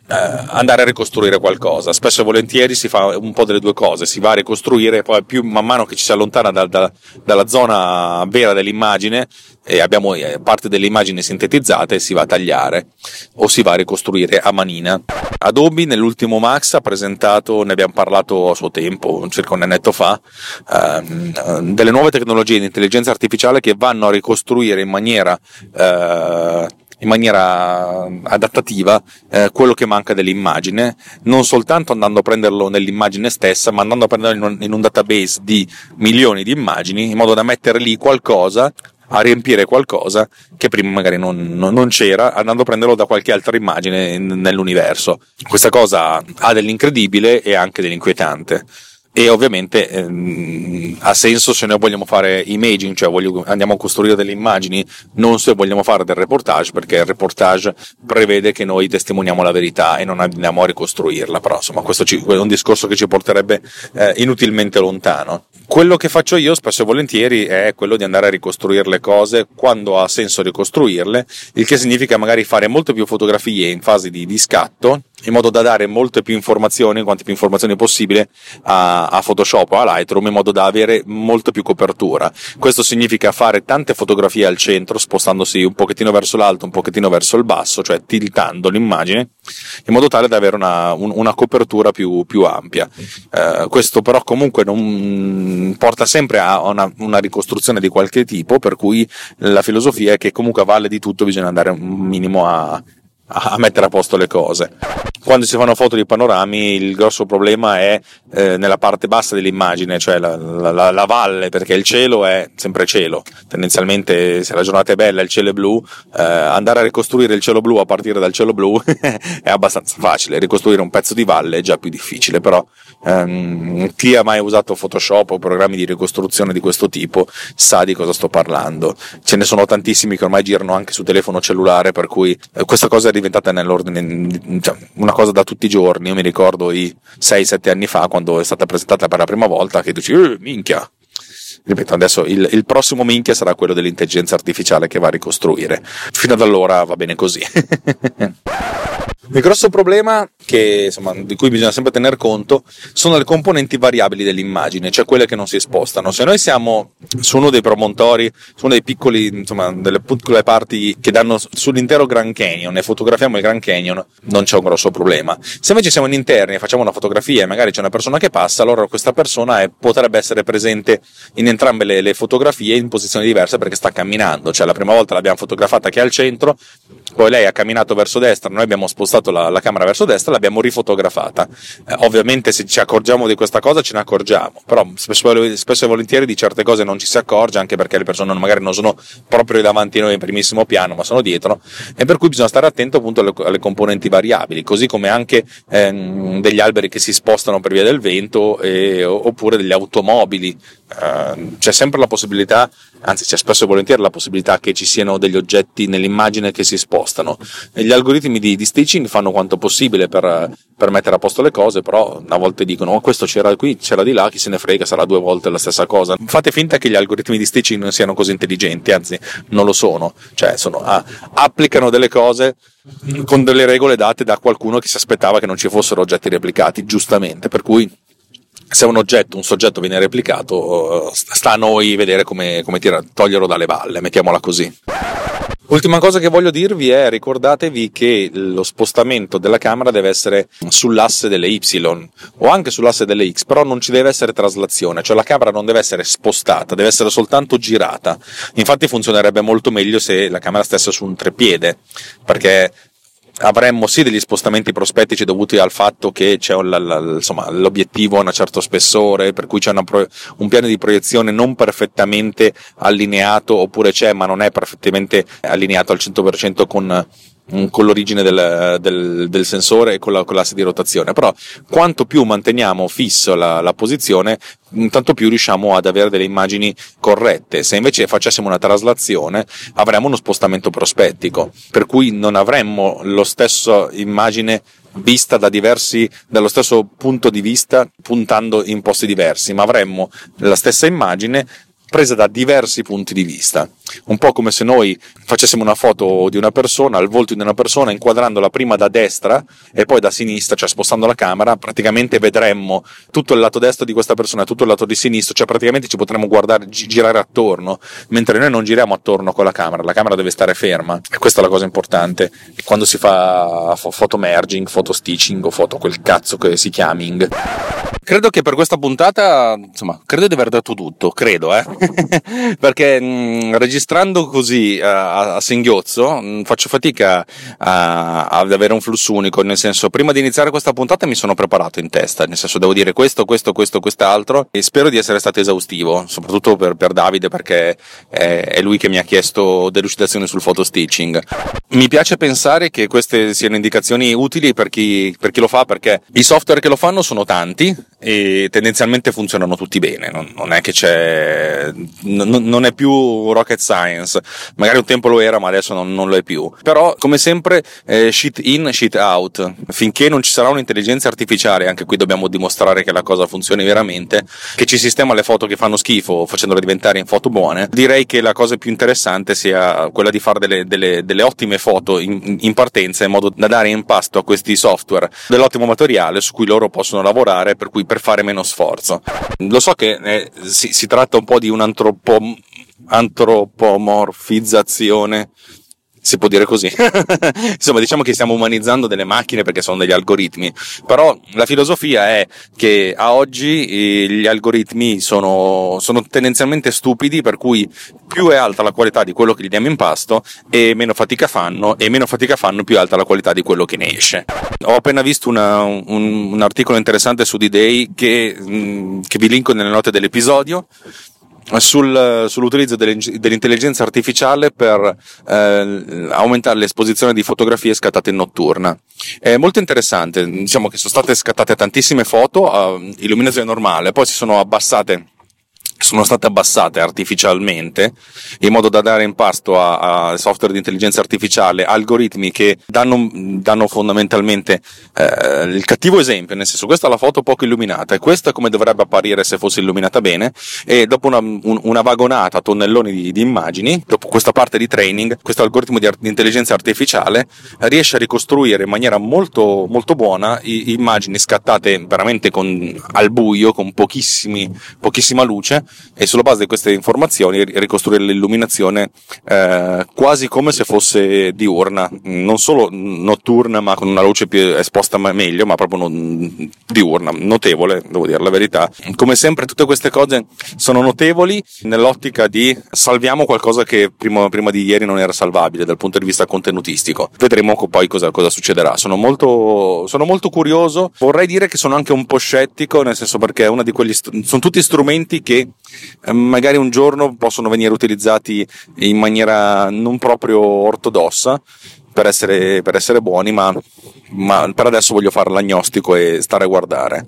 andare a ricostruire qualcosa. Spesso e volentieri si fa un po' delle due cose, si va a ricostruire poi più man mano che ci si allontana da, da, dalla zona vera dell'immagine e abbiamo eh, parte delle immagini sintetizzate, si va a tagliare o si va a ricostruire a manina. Adobe nell'ultimo Max ha presentato, ne abbiamo parlato a suo tempo, circa un annetto fa, ehm, delle nuove tecnologie di intelligenza artificiale che vanno a ricostruire in maniera eh, in maniera adattativa eh, quello che manca dell'immagine, non soltanto andando a prenderlo nell'immagine stessa, ma andando a prenderlo in un, in un database di milioni di immagini, in modo da mettere lì qualcosa a riempire qualcosa che prima magari non, non, non, c'era, andando a prenderlo da qualche altra immagine nell'universo. Questa cosa ha dell'incredibile e anche dell'inquietante e ovviamente ehm, ha senso se noi vogliamo fare imaging, cioè voglio, andiamo a costruire delle immagini, non se vogliamo fare del reportage, perché il reportage prevede che noi testimoniamo la verità e non andiamo a ricostruirla, però insomma questo ci, è un discorso che ci porterebbe eh, inutilmente lontano. Quello che faccio io spesso e volentieri è quello di andare a ricostruire le cose quando ha senso ricostruirle, il che significa magari fare molte più fotografie in fase di, di scatto, in modo da dare molte più informazioni, quante più informazioni possibile a, a Photoshop o a Lightroom, in modo da avere molto più copertura. Questo significa fare tante fotografie al centro, spostandosi un pochettino verso l'alto, un pochettino verso il basso, cioè tiltando l'immagine, in modo tale da avere una, un, una copertura più, più ampia. Eh, questo però comunque non porta sempre a una, una ricostruzione di qualche tipo, per cui la filosofia è che comunque a valle di tutto bisogna andare un minimo a, a mettere a posto le cose. Quando si fanno foto di panorami il grosso problema è eh, nella parte bassa dell'immagine, cioè la, la, la, valle, perché il cielo è sempre cielo. Tendenzialmente se la giornata è bella e il cielo è blu, eh, andare a ricostruire il cielo blu a partire dal cielo blu è abbastanza facile, ricostruire un pezzo di valle è già più difficile, però ehm, chi ha mai usato Photoshop o programmi di ricostruzione di questo tipo sa di cosa sto parlando. Ce ne sono tantissimi che ormai girano anche su telefono cellulare, per cui eh, questa cosa è diventata nell'ordine, cioè, una cosa da tutti i giorni. Io mi ricordo i 6-7 anni fa quando è stata presentata per la prima volta che dici, eh, minchia, ripeto, adesso il, il, prossimo minchia sarà quello dell'intelligenza artificiale che va a ricostruire. Fino ad allora va bene così. Il grosso problema che, insomma, di cui bisogna sempre tener conto sono le componenti variabili dell'immagine, cioè quelle che non si spostano. Se noi siamo su uno dei promontori, su insomma, delle piccole parti che danno sull'intero Grand Canyon e fotografiamo il Grand Canyon, non c'è un grosso problema. Se invece siamo in interni e facciamo una fotografia e magari c'è una persona che passa, allora questa persona è, potrebbe essere presente in entrambe le, le fotografie in posizioni diverse perché sta camminando. Cioè la prima volta l'abbiamo fotografata che è al centro, poi lei ha camminato verso destra, noi abbiamo spostato la, la camera verso destra, l'abbiamo rifotografata. Eh, ovviamente se ci accorgiamo di questa cosa ce ne accorgiamo, però spesso, spesso, e volentieri di certe cose non ci si accorge anche perché le persone magari non sono proprio davanti a noi in primissimo piano, ma sono dietro e per cui bisogna stare attento appunto alle, alle componenti variabili, così come anche ehm, degli alberi che si spostano per via del vento e, oppure degli automobili. Eh, c'è sempre la possibilità, anzi c'è spesso e volentieri la possibilità che ci siano degli oggetti nell'immagine che si spostano. Gli algoritmi di, di stitching fanno quanto possibile per, per, mettere a posto le cose, però a volte dicono oh, questo c'era qui, c'era di là, chi se ne frega, sarà due volte la stessa cosa. Fate finta che gli algoritmi di stitching non siano così intelligenti, anzi non lo sono, cioè sono, ah, applicano delle cose con delle regole date da qualcuno che si aspettava che non ci fossero oggetti replicati, giustamente, per cui se un oggetto, un soggetto viene replicato, sta a noi vedere come, come tira, toglierlo dalle balle, mettiamola così. Ultima cosa che voglio dirvi è ricordatevi che lo spostamento della camera deve essere sull'asse delle Y o anche sull'asse delle X, però non ci deve essere traslazione, cioè la camera non deve essere spostata, deve essere soltanto girata. Infatti funzionerebbe molto meglio se la camera stesse su un trepiede, perché avremmo sì degli spostamenti prospettici dovuti al fatto che c'è un, la, insomma, l'obiettivo a un certo spessore, per cui c'è pro, un piano di proiezione non perfettamente allineato, oppure c'è ma non è perfettamente allineato al 100% con con l'origine del, del, del sensore e con, la, con, l'asse di rotazione, però quanto più manteniamo fisso la, la, posizione, tanto più riusciamo ad avere delle immagini corrette. Se invece facessimo una traslazione, avremmo uno spostamento prospettico, per cui non avremmo lo stesso immagine vista da diversi, dallo stesso punto di vista, puntando in posti diversi, ma avremmo la stessa immagine presa da diversi punti di vista. Un po' come se noi facessimo una foto di una persona, al volto di una persona, inquadrandola prima da destra e poi da sinistra, cioè spostando la camera, praticamente vedremmo tutto il lato destro di questa persona e tutto il lato di sinistra, cioè praticamente ci potremmo guardare, girare attorno, mentre noi non giriamo attorno con la camera, la camera deve stare ferma. E questa è la cosa importante. Quando si fa foto merging, foto stitching o foto quel cazzo che si chiaming. Credo che per questa puntata, insomma, credo di aver detto tutto, credo, eh. Perché mh, registrando così a, a singhiozzo mh, faccio fatica a, ad avere un flusso unico, nel senso, prima di iniziare questa puntata mi sono preparato in testa, nel senso devo dire questo, questo, questo, quest'altro e spero di essere stato esaustivo, soprattutto per, per Davide perché è, è, lui che mi ha chiesto delucidazioni sul photo stitching. Mi piace pensare che queste siano indicazioni utili per chi, per chi lo fa perché i software che lo fanno sono tanti e tendenzialmente funzionano tutti bene, non, non è che c'è, n- non è più rocket science, magari un tempo lo era ma adesso non, non lo è più, però come sempre eh, shit in, shit out, finché non ci sarà un'intelligenza artificiale, anche qui dobbiamo dimostrare che la cosa funzioni veramente, che ci sistema le foto che fanno schifo facendole diventare in foto buone, direi che la cosa più interessante sia quella di fare delle, delle, delle ottime foto in, in partenza in modo da dare in pasto a questi software dell'ottimo materiale su cui loro possono lavorare, per cui per fare meno sforzo. Lo so che eh, si, si, tratta un po' di un'antropomorfizzazione si può dire così. Insomma, diciamo che stiamo umanizzando delle macchine perché sono degli algoritmi, però la filosofia è che a oggi eh, gli algoritmi sono, sono tendenzialmente stupidi, per cui più è alta la qualità di quello che gli diamo in pasto e meno fatica fanno, e meno fatica fanno più è alta la qualità di quello che ne esce. Ho appena visto una, un, un, articolo interessante su D-Day che, mm, che vi linko nelle note dell'episodio sul, sull'utilizzo dell'intelligenza artificiale per eh, aumentare l'esposizione di fotografie scattate in notturna. È molto interessante, diciamo che sono state scattate tantissime foto a illuminazione normale, poi si sono abbassate sono state abbassate artificialmente in modo da dare in pasto a, a software di intelligenza artificiale algoritmi che danno, danno fondamentalmente eh, il cattivo esempio, nel senso questa è la foto poco illuminata e questa come dovrebbe apparire se fosse illuminata bene? E dopo una, un, una vagonata, tonnelloni di, di, immagini, dopo questa parte di training, questo algoritmo di, di, intelligenza artificiale riesce a ricostruire in maniera molto, molto buona i, immagini scattate veramente con, al buio, con pochissima luce e sulla base di queste informazioni ricostruire l'illuminazione eh, quasi come se fosse diurna, non solo notturna ma con una luce più esposta meglio, ma proprio non, diurna, notevole, devo dire la verità. Come sempre tutte queste cose sono notevoli nell'ottica di salviamo qualcosa che prima, prima di ieri non era salvabile dal punto di vista contenutistico. Vedremo poi cosa, cosa succederà. Sono molto, sono molto curioso, vorrei dire che sono anche un po' scettico, nel senso perché è uno di quegli, sono tutti strumenti che magari un giorno possono venire utilizzati in maniera non proprio ortodossa per essere, per essere buoni, ma, ma per adesso voglio fare l'agnostico e stare a guardare.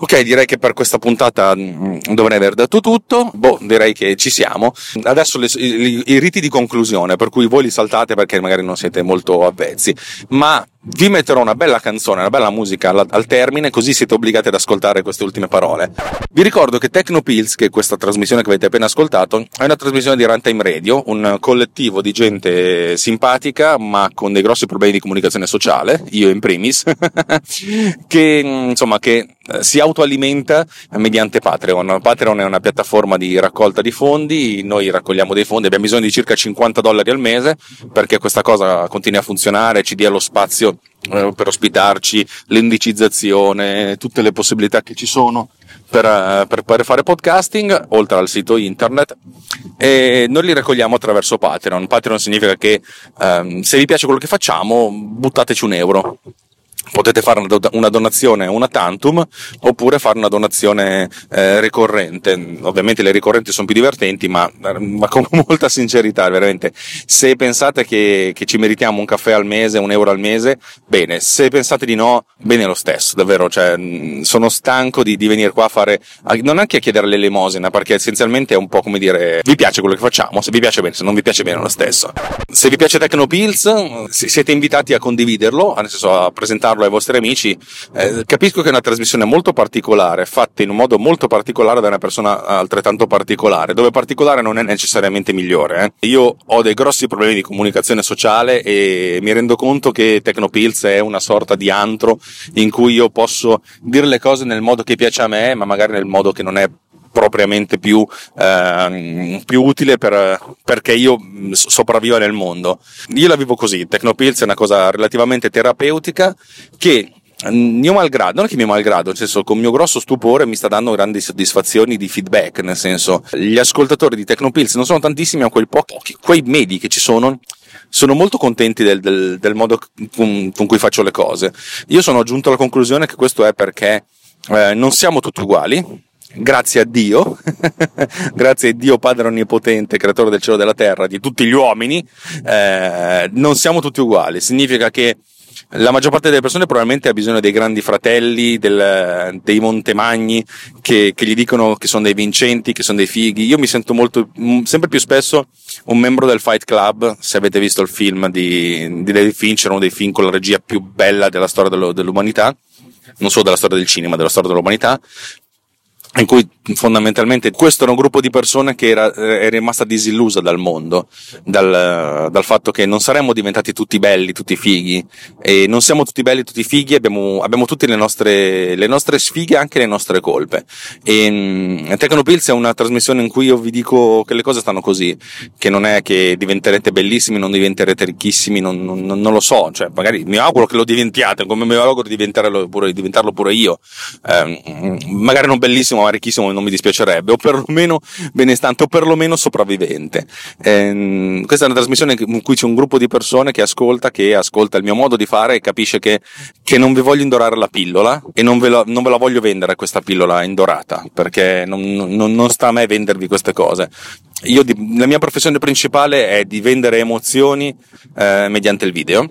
Ok, direi che per questa puntata mm, dovrei aver detto tutto. Boh, direi che ci siamo. Adesso le, i, i, riti di conclusione, per cui voi li saltate perché magari non siete molto avvezzi, ma vi metterò una bella canzone, una bella musica al, al, termine, così siete obbligati ad ascoltare queste ultime parole. Vi ricordo che Tecnopills, che è questa trasmissione che avete appena ascoltato, è una trasmissione di Runtime Radio, un collettivo di gente simpatica, ma con dei grossi problemi di comunicazione sociale, io in primis, che insomma che si autoalimenta mediante Patreon. Patreon è una piattaforma di raccolta di fondi, noi raccogliamo dei fondi, abbiamo bisogno di circa 50 dollari al mese perché questa cosa continui a funzionare, ci dia lo spazio eh, per ospitarci, l'indicizzazione, tutte le possibilità che ci sono per, eh, per, per, fare podcasting, oltre al sito internet, e noi li raccogliamo attraverso Patreon. Patreon significa che ehm, se vi piace quello che facciamo, buttateci un euro potete fare una donazione una tantum oppure fare una donazione eh, ricorrente. Ovviamente le ricorrenti sono più divertenti, ma, ma, con molta sincerità, veramente. Se pensate che, che, ci meritiamo un caffè al mese, un euro al mese, bene. Se pensate di no, bene lo stesso, davvero. Cioè, sono stanco di, di venire qua a fare, non anche a chiedere l'elemosina, perché essenzialmente è un po' come dire, vi piace quello che facciamo? Se vi piace bene, se non vi piace bene lo stesso. Se vi piace Tecnopills, siete invitati a condividerlo, nel senso a presentarlo farlo ai vostri amici. Eh, capisco che è una trasmissione molto particolare, fatta in un modo molto particolare da una persona altrettanto particolare, dove particolare non è necessariamente migliore. Eh. Io ho dei grossi problemi di comunicazione sociale e mi rendo conto che Tecnopills è una sorta di antro in cui io posso dire le cose nel modo che piace a me, ma magari nel modo che non è propriamente più, eh, più utile per, perché io sopravvivo nel mondo. Io la vivo così, Tecnopills è una cosa relativamente terapeutica che mio malgrado, non è che mio malgrado, nel senso con mio grosso stupore mi sta dando grandi soddisfazioni di feedback, nel senso gli ascoltatori di Tecnopills non sono tantissimi, ma quei pochi, quei medi che ci sono, sono molto contenti del, del, del modo con, con, cui faccio le cose. Io sono giunto alla conclusione che questo è perché eh, non siamo tutti uguali, grazie a Dio, grazie a Dio Padre Onnipotente, creatore del cielo e della terra, di tutti gli uomini, eh, non siamo tutti uguali. Significa che la maggior parte delle persone probabilmente ha bisogno dei grandi fratelli, del, dei montemagni che, che, gli dicono che sono dei vincenti, che sono dei fighi. Io mi sento molto, sempre più spesso un membro del Fight Club, se avete visto il film di, di David Fincher, uno dei film con la regia più bella della storia dell'umanità non solo della storia del cinema, della storia dell'umanità, in cui fondamentalmente questo era un gruppo di persone che era, eh, è rimasta disillusa dal mondo, dal, dal, fatto che non saremmo diventati tutti belli, tutti fighi, e non siamo tutti belli, tutti fighi, abbiamo, abbiamo tutte le nostre, le nostre sfighe, anche le nostre colpe. E mm, Tecnopills è una trasmissione in cui io vi dico che le cose stanno così, che non è che diventerete bellissimi, non diventerete ricchissimi, non, non, non lo so, cioè magari mi auguro che lo diventiate, come mi auguro di diventarlo pure, diventarlo pure io, eh, magari non bellissimo, ma ricchissimo non mi dispiacerebbe, o perlomeno benestante, o perlomeno sopravvivente. Eh, questa è una trasmissione in cui c'è un gruppo di persone che ascolta, che ascolta il mio modo di fare e capisce che, che non vi voglio indorare la pillola e non ve la, non ve la voglio vendere questa pillola indorata, perché non, non, non sta a me vendervi queste cose. Io, la mia professione principale è di vendere emozioni eh, mediante il video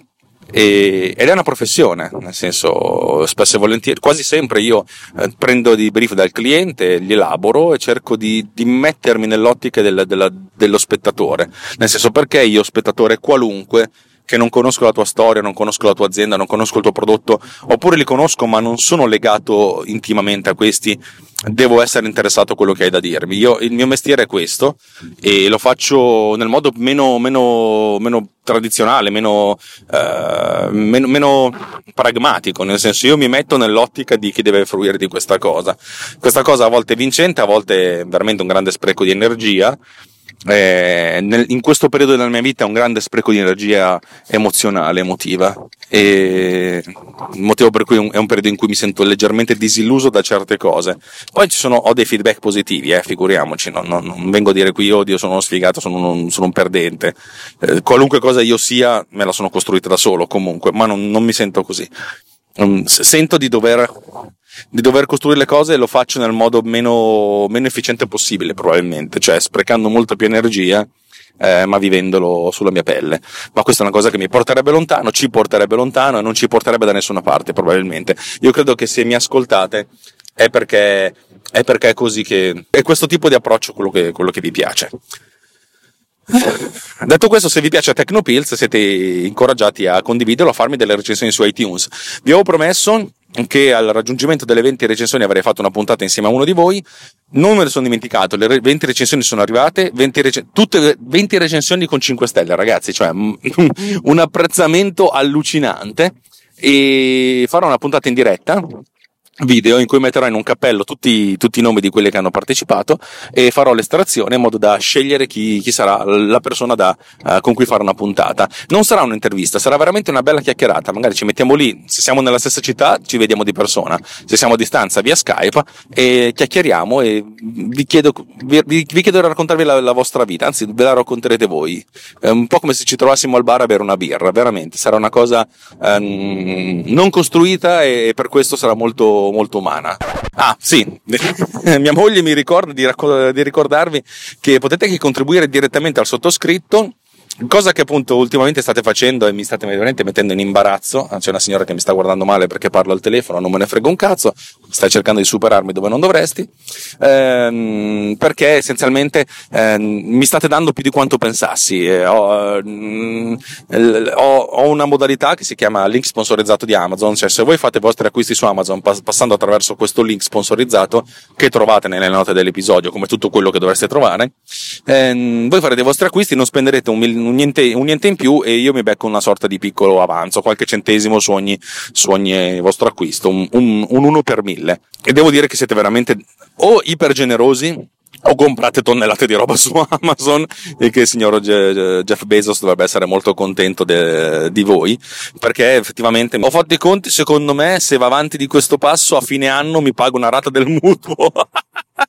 E, ed è una professione, nel senso, spesso e volentieri, quasi sempre io eh, prendo di brief dal cliente, li elaboro e cerco di, di mettermi nell'ottica del, della, dello spettatore, nel senso perché io, spettatore qualunque, che non conosco la tua storia, non conosco la tua azienda, non conosco il tuo prodotto, oppure li conosco ma non sono legato intimamente a questi, devo essere interessato a quello che hai da dirmi. Io, il mio mestiere è questo e lo faccio nel modo meno, meno, meno tradizionale, meno, eh, meno, meno, pragmatico, nel senso io mi metto nell'ottica di chi deve fruire di questa cosa. Questa cosa a volte è vincente, a volte è veramente un grande spreco di energia, eh, nel, in questo periodo della mia vita è un grande spreco di energia emozionale, emotiva. E il motivo per cui è un periodo in cui mi sento leggermente disilluso da certe cose. Poi ci sono, ho dei feedback positivi, eh, figuriamoci, no, no, non vengo a dire qui odio, sono uno sfigato, sono un, sono un perdente. Eh, qualunque cosa io sia, me la sono costruita da solo comunque, ma non, non mi sento così. Um, sento di dover di dover costruire le cose lo faccio nel modo meno, meno efficiente possibile probabilmente, cioè sprecando molta più energia eh, ma vivendolo sulla mia pelle. Ma questa è una cosa che mi porterebbe lontano, ci porterebbe lontano e non ci porterebbe da nessuna parte, probabilmente. Io credo che se mi ascoltate è perché è, perché è così che è questo tipo di approccio quello che, quello che vi piace. Detto questo, se vi piace Tecnopills, siete incoraggiati a condividerlo, a farmi delle recensioni su iTunes. Vi avevo promesso che al raggiungimento delle 20 recensioni avrei fatto una puntata insieme a uno di voi. Non me ne sono dimenticato, le 20 recensioni sono arrivate, 20 rec- tutte 20 recensioni con 5 stelle, ragazzi, cioè un apprezzamento allucinante. E farò una puntata in diretta video in cui metterò in un cappello tutti, tutti, i nomi di quelli che hanno partecipato e farò l'estrazione in modo da scegliere chi, chi sarà la persona da, uh, con cui fare una puntata. Non sarà un'intervista, sarà veramente una bella chiacchierata. Magari ci mettiamo lì, se siamo nella stessa città ci vediamo di persona, se siamo a distanza via Skype e chiacchieriamo e vi chiedo, vi, vi chiedo di raccontarvi la, la, vostra vita, anzi ve la racconterete voi. È un po' come se ci trovassimo al bar a bere una birra, veramente. Sarà una cosa um, non costruita e per questo sarà molto molto, umana. Ah, sì, mia moglie mi ricorda di, di ricordarvi che potete anche contribuire direttamente al sottoscritto Cosa che appunto ultimamente state facendo e mi state veramente mettendo in imbarazzo, c'è una signora che mi sta guardando male perché parlo al telefono, non me ne frega un cazzo, stai cercando di superarmi dove non dovresti, ehm, perché essenzialmente ehm, mi state dando più di quanto pensassi. Eh, ho, ehm, ho, ho, una modalità che si chiama link sponsorizzato di Amazon, cioè se voi fate i vostri acquisti su Amazon pass- passando attraverso questo link sponsorizzato che trovate nelle note dell'episodio, come tutto quello che dovreste trovare, ehm, voi farete i vostri acquisti, non spenderete un, mil- un, niente, un niente in più e io mi becco una sorta di piccolo avanzo, qualche centesimo su ogni, su ogni vostro acquisto, un, un, un 1 per 1000. E devo dire che siete veramente o iper generosi o comprate tonnellate di roba su Amazon e che il signor Jeff Bezos dovrebbe essere molto contento de, di voi perché effettivamente ho fatto i conti secondo me se va avanti di questo passo a fine anno mi pago una rata del mutuo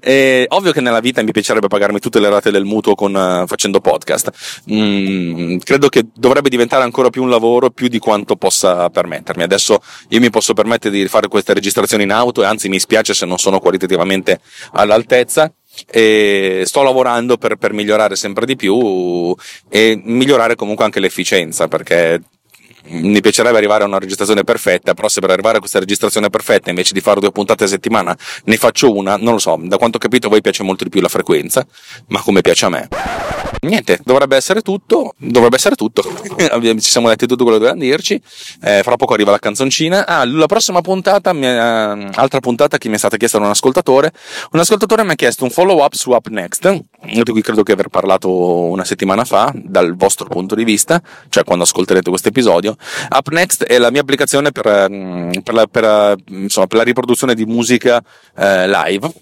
Eh, ovvio che nella vita mi piacerebbe pagarmi tutte le rate del mutuo con, uh, facendo podcast. Mm, credo che dovrebbe diventare ancora più un lavoro più di quanto possa permettermi. Adesso io mi posso permettere di fare queste registrazioni in auto e anzi mi spiace se non sono qualitativamente all'altezza e sto lavorando per, per migliorare sempre di più e migliorare comunque anche l'efficienza perché mi piacerebbe arrivare a una registrazione perfetta, però se per arrivare a questa registrazione perfetta invece di fare due puntate a settimana ne faccio una, non lo so, da quanto ho capito a voi piace molto di più la frequenza, ma come piace a me. Niente, dovrebbe essere tutto, dovrebbe essere tutto, ci siamo detti tutto quello che dovevamo dirci, eh, fra poco arriva la canzoncina, ah, la prossima puntata, mia, altra puntata che mi è stata chiesta da un ascoltatore, un ascoltatore mi ha chiesto un follow up su Up Next, di cui credo che aver parlato una settimana fa, dal vostro punto di vista, cioè quando ascolterete questo episodio, UpNext è la mia applicazione per, mm, per, la, per, insomma, per la, riproduzione di musica eh, live.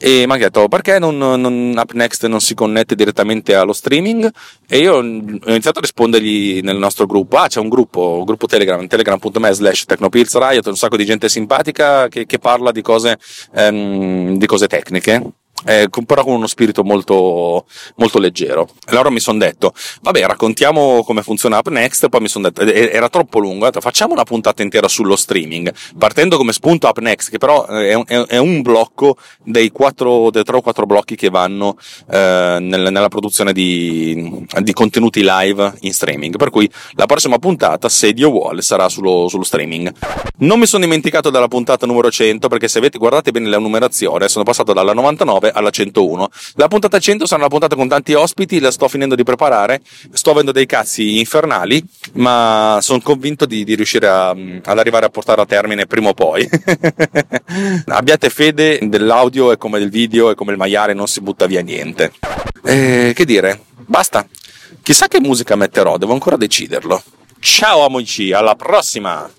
E mi ha detto perché non, non, UpNext non si connette direttamente allo streaming? E io ho iniziato a rispondergli nel nostro gruppo. Ah c'è un gruppo, gruppo Telegram telegram.me slash Riot un sacco di gente simpatica che, che parla di cose, ehm, di cose tecniche eh, però con uno spirito molto, molto leggero. Allora mi sono detto, vabbè, raccontiamo come funziona Up Next, poi mi sono detto, era troppo lungo, detto, facciamo una puntata intera sullo streaming, partendo come spunto Up Next, che però è un, è un blocco dei, quattro, dei tre o quattro blocchi che vanno eh, nel, nella produzione di, di, contenuti live in streaming, per cui la prossima puntata, se Dio vuole, sarà sullo, sullo streaming. Non mi sono dimenticato della puntata numero 100, perché se avete, guardate bene la numerazione, sono passato dalla 99 alla 101. La puntata 100 sarà una puntata con tanti ospiti, la sto finendo di preparare, sto avendo dei cazzi infernali, ma sono convinto di, di riuscire a, ad arrivare a portare a termine prima o poi. Abbiate fede dell'audio e come del video e come il maiale non si butta via niente. Eh, che dire, basta. Chissà che musica metterò, devo ancora deciderlo. Ciao amici, alla prossima!